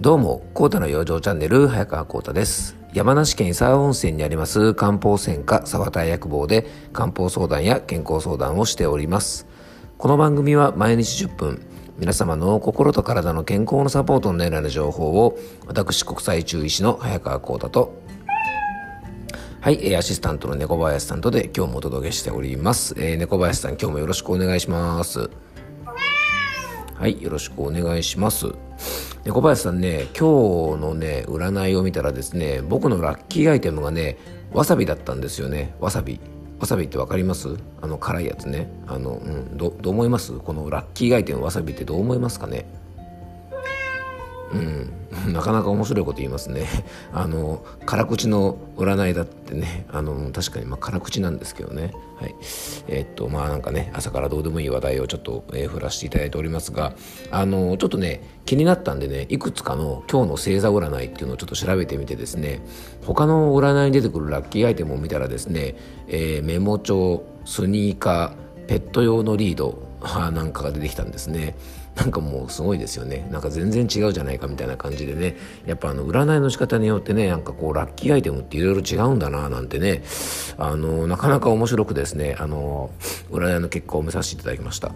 どうも、コータの養生チャンネル、早川コータです。山梨県伊沢温泉にあります漢方専科沢田薬房で漢方相談や健康相談をしております。この番組は毎日10分、皆様の心と体の健康のサポートになるような情報を、私国際中医師の早川コータと、はい、アシスタントの猫林さんとで今日もお届けしております。えー、猫林さん、今日もよろしくお願いします。はい、よろしくお願いします。で小林さんね今日のね占いを見たらですね僕のラッキーアイテムがねわさびだったんですよね。わさび。わさびって分かります？あの辛いやつね。あの、うん、どどう思います？このラッキーアイテムわさびってどう思いますかね？うん なかなか面白いこと言いますね。あの、辛口の占いだってね、あの、確かにまあ辛口なんですけどね。はい。えー、っと、まあなんかね、朝からどうでもいい話題をちょっと、えー、振らせていただいておりますが、あの、ちょっとね、気になったんでね、いくつかの今日の星座占いっていうのをちょっと調べてみてですね、他の占いに出てくるラッキーアイテムを見たらですね、えー、メモ帳、スニーカー、ペット用のリード、なんかが出てきたんですね。なんかもうすごいですよね。なんか全然違うじゃないかみたいな感じでね。やっぱあの占いの仕方によってねなんかこうラッキーアイテムっていろいろ違うんだななんてね。あのなかなか面白くですねあの占いの結果を見させていただきました。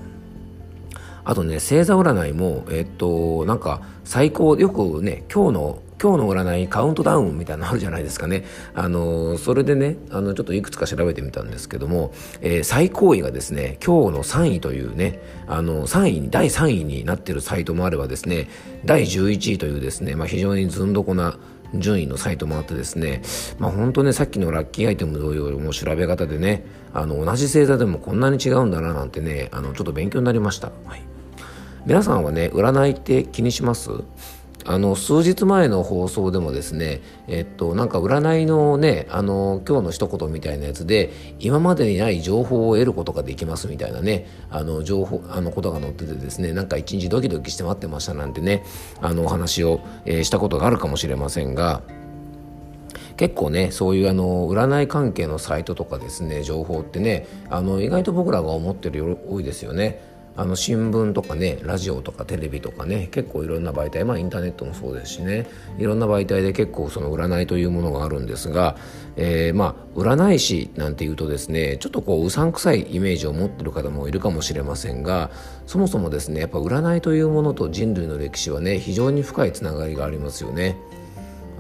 あとね星座占いもえっとなんか最高よくね今日の今日の占いカウントダウンみたいなのあるじゃないですかね。あのそれでねあのちょっといくつか調べてみたんですけども、えー、最高位がですね今日の3位というねあの3位に第3位になってるサイトもあればですね第11位というですね、まあ、非常にずんどこな順位のサイトもあってですね、まあ、本当ねさっきのラッキーアイテム同様も調べ方でねあの同じ星座でもこんなに違うんだななんてねあのちょっと勉強になりました。はい皆さんはね占いって気にします？あの数日前の放送でもですねえっとなんか占いのねあの今日の一言みたいなやつで今までにない情報を得ることができますみたいなねあの情報あのことが載っててですねなんか一日ドキドキして待ってましたなんてねあのお話を、えー、したことがあるかもしれませんが結構ねそういうあの占い関係のサイトとかですね情報ってねあの意外と僕らが思ってるより多いですよね。あの新聞とかねラジオとかテレビとかね結構いろんな媒体まあインターネットもそうですしねいろんな媒体で結構その占いというものがあるんですが、えー、まあ占い師なんていうとですねちょっとこううさんくさいイメージを持ってる方もいるかもしれませんがそもそもですねやっぱ占いというものと人類の歴史はね非常に深いつながりがありますよね。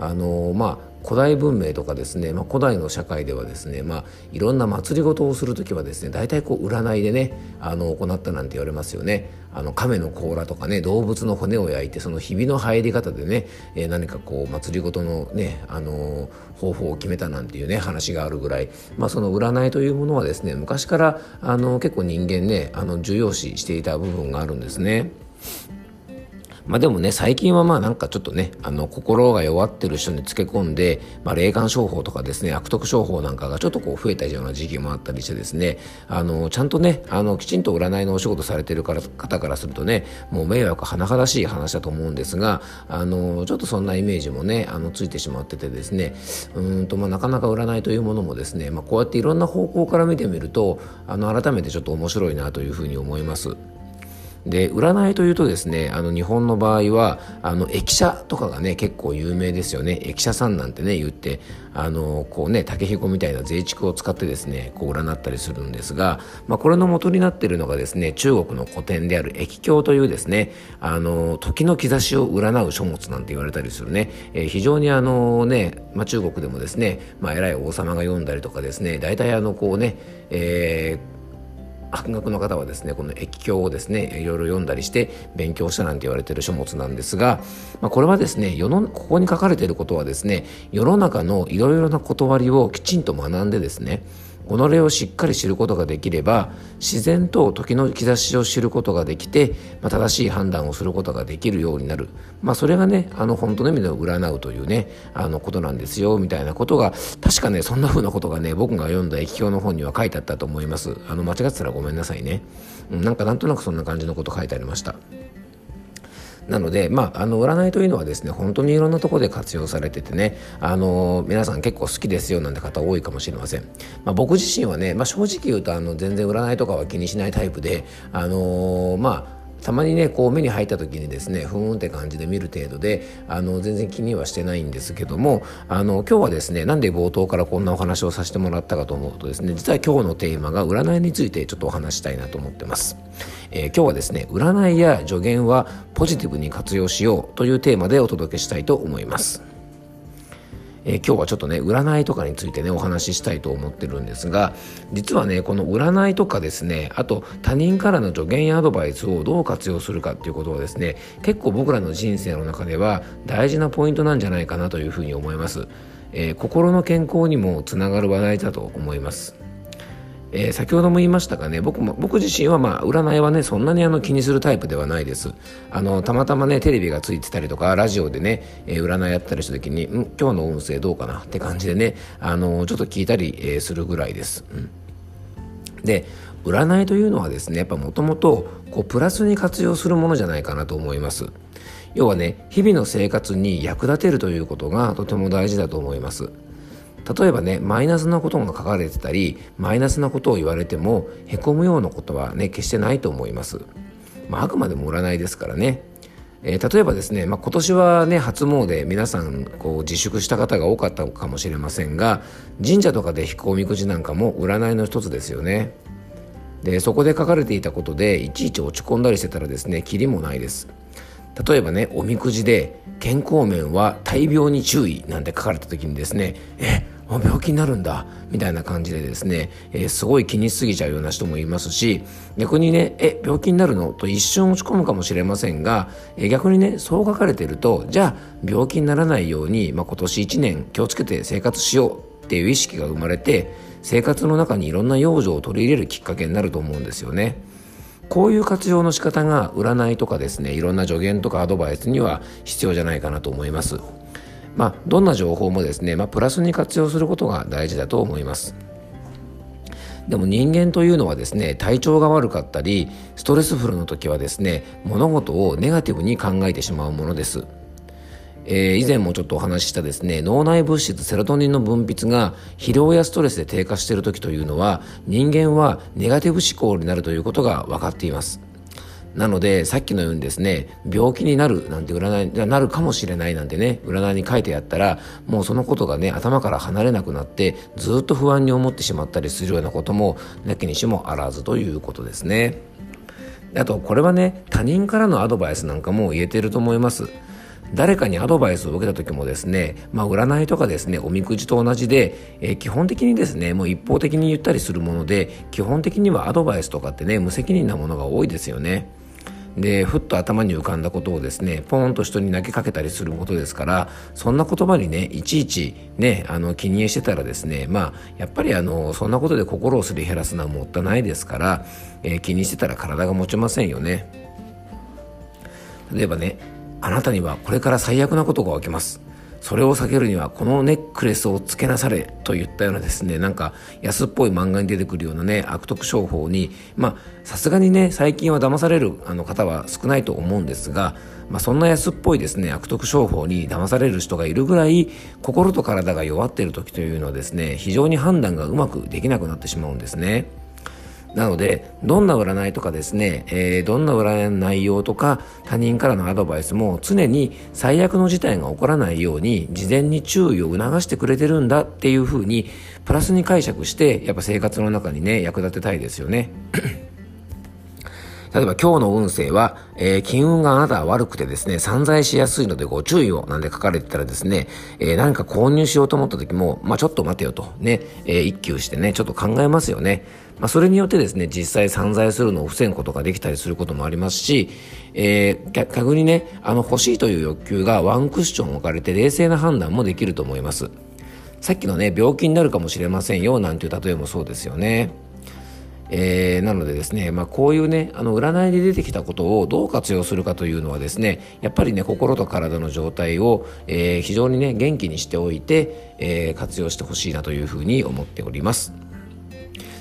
あのまあ古代文明とかですね、まあ、古代の社会ではですね、まあ、いろんな祭りごとをする時はですね大体こう占いでねあの行ったなんて言われますよねあの亀の甲羅とかね動物の骨を焼いてそのひびの入り方でね、えー、何かこう祭りごとのねあの方法を決めたなんていうね話があるぐらい、まあ、その占いというものはですね昔からあの結構人間ねあの重要視していた部分があるんですね。まあでもね、最近はまあなんかちょっとね、あの、心が弱ってる人につけ込んで、まあ霊感商法とかですね、悪徳商法なんかがちょっとこう増えたような時期もあったりしてですね、あの、ちゃんとね、あの、きちんと占いのお仕事されてるから方からするとね、もう迷惑甚だしい話だと思うんですが、あの、ちょっとそんなイメージもね、あの、ついてしまっててですね、うんと、まあなかなか占いというものもですね、まあこうやっていろんな方向から見てみると、あの、改めてちょっと面白いなというふうに思います。で占いというとですねあの日本の場合はあの駅舎とかがね結構有名ですよね。駅舎さんなんてね言ってあのこうね竹ひごみたいな税畜を使ってですねこう占ったりするんですが、まあ、これの元になっているのがですね中国の古典である駅経というですねあの時の兆しを占う書物なんて言われたりするね、えー、非常にあのね、まあ、中国でもですね、まあ、偉い王様が読んだりとかですね大体あのこうね、えー博学の方はですねこの越境をですねいろいろ読んだりして勉強したなんて言われてる書物なんですが、まあ、これはですね世のここに書かれていることはですね世の中のいろいろな断りをきちんと学んでですね己をしっかり知ることができれば自然と時の兆しを知ることができて、まあ、正しい判断をすることができるようになる、まあ、それがねあの本当の意味で占うというねあのことなんですよみたいなことが確かねそんな風なことがね僕が読んだ液経の本には書いてあったと思います。あの間違ってたらごめんなさいね、うん、なんかなんとなくそんな感じのこと書いてありました。なので、まあ、あの占いというのはですね本当にいろんなところで活用されててねあの皆さん結構好きですよなんて方多いかもしれません、まあ、僕自身はね、まあ、正直言うとあの全然占いとかは気にしないタイプであのまあたまにねこう目に入った時にですねふーんって感じで見る程度であの全然気にはしてないんですけどもあの今日はですねなんで冒頭からこんなお話をさせてもらったかと思うとですね実は今日のテーマが占いについてちょっとお話したいなと思ってます、えー、今日はですね占いや助言はポジティブに活用しようというテーマでお届けしたいと思います。えー、今日はちょっとね占いとかについてねお話ししたいと思ってるんですが実はねこの占いとかですねあと他人からの助言やアドバイスをどう活用するかっていうことはですね結構僕らの人生の中では大事なポイントなんじゃないかなというふうに思います、えー、心の健康にもつながる話題だと思います。えー、先ほども言いましたがね僕も僕自身はまあ占いはねそんなにあの気にするタイプではないです。あのたまたまねテレビがついてたりとかラジオでね、えー、占いやったりした時にん今日の運勢どうかなって感じでねあのちょっと聞いたり、えー、するぐらいです、うん、で占いというのはですねやっぱもともとプラスに活用するものじゃないかなと思います。要はね日々の生活に役立てるということがとても大事だと思います。例えばねマイナスなことが書かれてたりマイナスなことを言われてもへこむようなことはね決してないと思います、まあ、あくまでも占いですからね。えー、例えばですね、まあ、今年はね初詣皆さんこう自粛した方が多かったかもしれませんが神社とかで引くおみくじなんかも占いの一つですよね。でそこで書かれていたことでいちいち落ち込んだりしてたらですねキリもないです。例えばねおみくじで健康面は大病に注意なんて書かれた時にですねえあ病気になるんだみたいな感じでですね、えー、すごい気にしすぎちゃうような人もいますし逆にねえ病気になるの？と一瞬落ち込むかもしれませんが、えー、逆にねそう書かれてるとじゃあ病気にならないように、まあ、今年1年気をつけて生活しようっていう意識が生まれて生活の中にいろんな養生を取り入れるきっかけになると思うんですよね。こういう活用の仕方が占いとかですねいろんな助言とかアドバイスには必要じゃないかなと思います。まあ、どんな情報もですね、まあ、プラスに活用することが大事だと思います。でも人間というのはですね体調が悪かったりストレスフルの時はですね物事をネガティブに考えてしまうものです。えー、以前もちょっとお話ししたですね脳内物質セロトニンの分泌が疲労やストレスで低下している時というのは人間はネガティブ思考になるということが分かっています。なのでさっきのようにですね病気になるなんて占いなるかもしれないなんてね占いに書いてあったらもうそのことがね頭から離れなくなってずっと不安に思ってしまったりするようなこともなきにしもあらずということですねあとこれはね他人からのアドバイスなんかも言えてると思います誰かにアドバイスを受けた時もですね、まあ、占いとかですねおみくじと同じで、えー、基本的にですねもう一方的に言ったりするもので基本的にはアドバイスとかってね無責任なものが多いですよね。でふっと頭に浮かんだことをですねポーンと人に投げかけたりすることですからそんな言葉にねいちいちねあの気にしてたらですねまあやっぱりあのそんなことで心をすり減らすのはもったいないですから、えー、気にしてたら体が持ちませんよね。例えばねあなたにはこれから最悪なことが起きます。それを避けるにはこのネックレスをつけなされといったようなですねなんか安っぽい漫画に出てくるようなね悪徳商法にまあさすがにね最近は騙されるあの方は少ないと思うんですが、まあ、そんな安っぽいですね悪徳商法に騙される人がいるぐらい心と体が弱っている時というのはですね非常に判断がうまくできなくなってしまうんですね。なのでどんな占いとかですね、えー、どんな占いの内容とか他人からのアドバイスも常に最悪の事態が起こらないように事前に注意を促してくれてるんだっていうふうにプラスに解釈してやっぱ生活の中にね役立てたいですよね。例えば今日の運勢は、えー、金運があなたは悪くてですね、散財しやすいのでご注意をなんて書かれてたらですね、えー、何か購入しようと思った時も、まあちょっと待てよとね、えー、一休してね、ちょっと考えますよね。まあそれによってですね、実際散財するのを防ぐことができたりすることもありますし、えー、逆にね、あの欲しいという欲求がワンクッション置かれて冷静な判断もできると思います。さっきのね、病気になるかもしれませんよなんていう例えもそうですよね。えー、なのでですね、まあ、こういうねあの占いで出てきたことをどう活用するかというのはですねやっぱりね心と体の状態を、えー、非常にね元気にしておいて、えー、活用してほしいなというふうに思っております。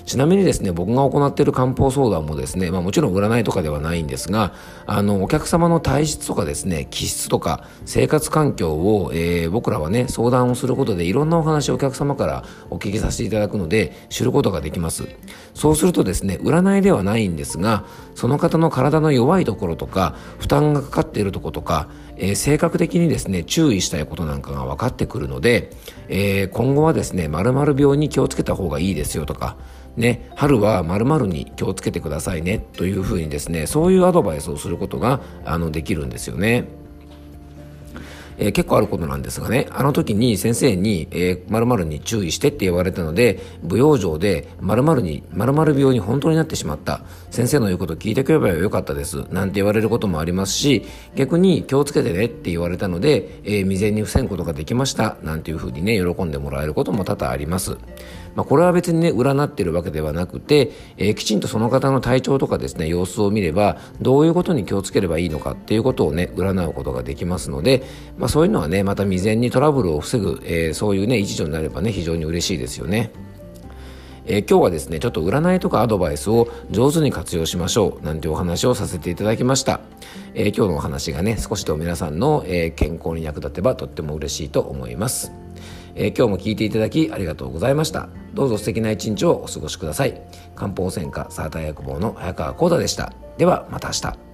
ちなみにですね僕が行っている漢方相談もですね、まあ、もちろん占いとかではないんですがあのお客様の体質とかですね気質とか生活環境を、えー、僕らはね相談をすることでいろんなお話をお客様からお聞きさせていただくので知ることができます。そうするとですね占いではないんですがその方の体の弱いところとか負担がかかっているところとか、えー、性格的にですね注意したいことなんかが分かってくるので、えー、今後はですね〇〇病に気をつけた方がいいですよとかね、春は〇〇に気をつけてくださいねというふうにですねそういうアドバイスをすることがあのできるんですよね。えー、結構あることなんですがねあの時に先生に、えー、〇〇に注意してって言われたので不養生で〇〇に〇〇病に本当になってしまった先生の言うこと聞いてくればよかったですなんて言われることもありますし逆に気をつけてねって言われたので、えー、未然に防ぐことができましたなんていうふうにね喜んでもらえることも多々あります。まあ、これは別にね占ってるわけではなくて、えー、きちんとその方の体調とかですね様子を見ればどういうことに気をつければいいのかっていうことをね占うことができますので、まあ、そういうのはねまた未然にトラブルを防ぐ、えー、そういうね一助になればね非常に嬉しいですよね。えー、今日はですねちょっと占いとかアドバイスを上手に活用しましょうなんてお話をさせていただきました、えー、今日のお話がね少しでも皆さんの、えー、健康に役立てばとっても嬉しいと思いますえー、今日も聞いていただきありがとうございました。どうぞ素敵な一日をお過ごしください。漢方専科サーター薬房の早川浩太でした。ではまた明日。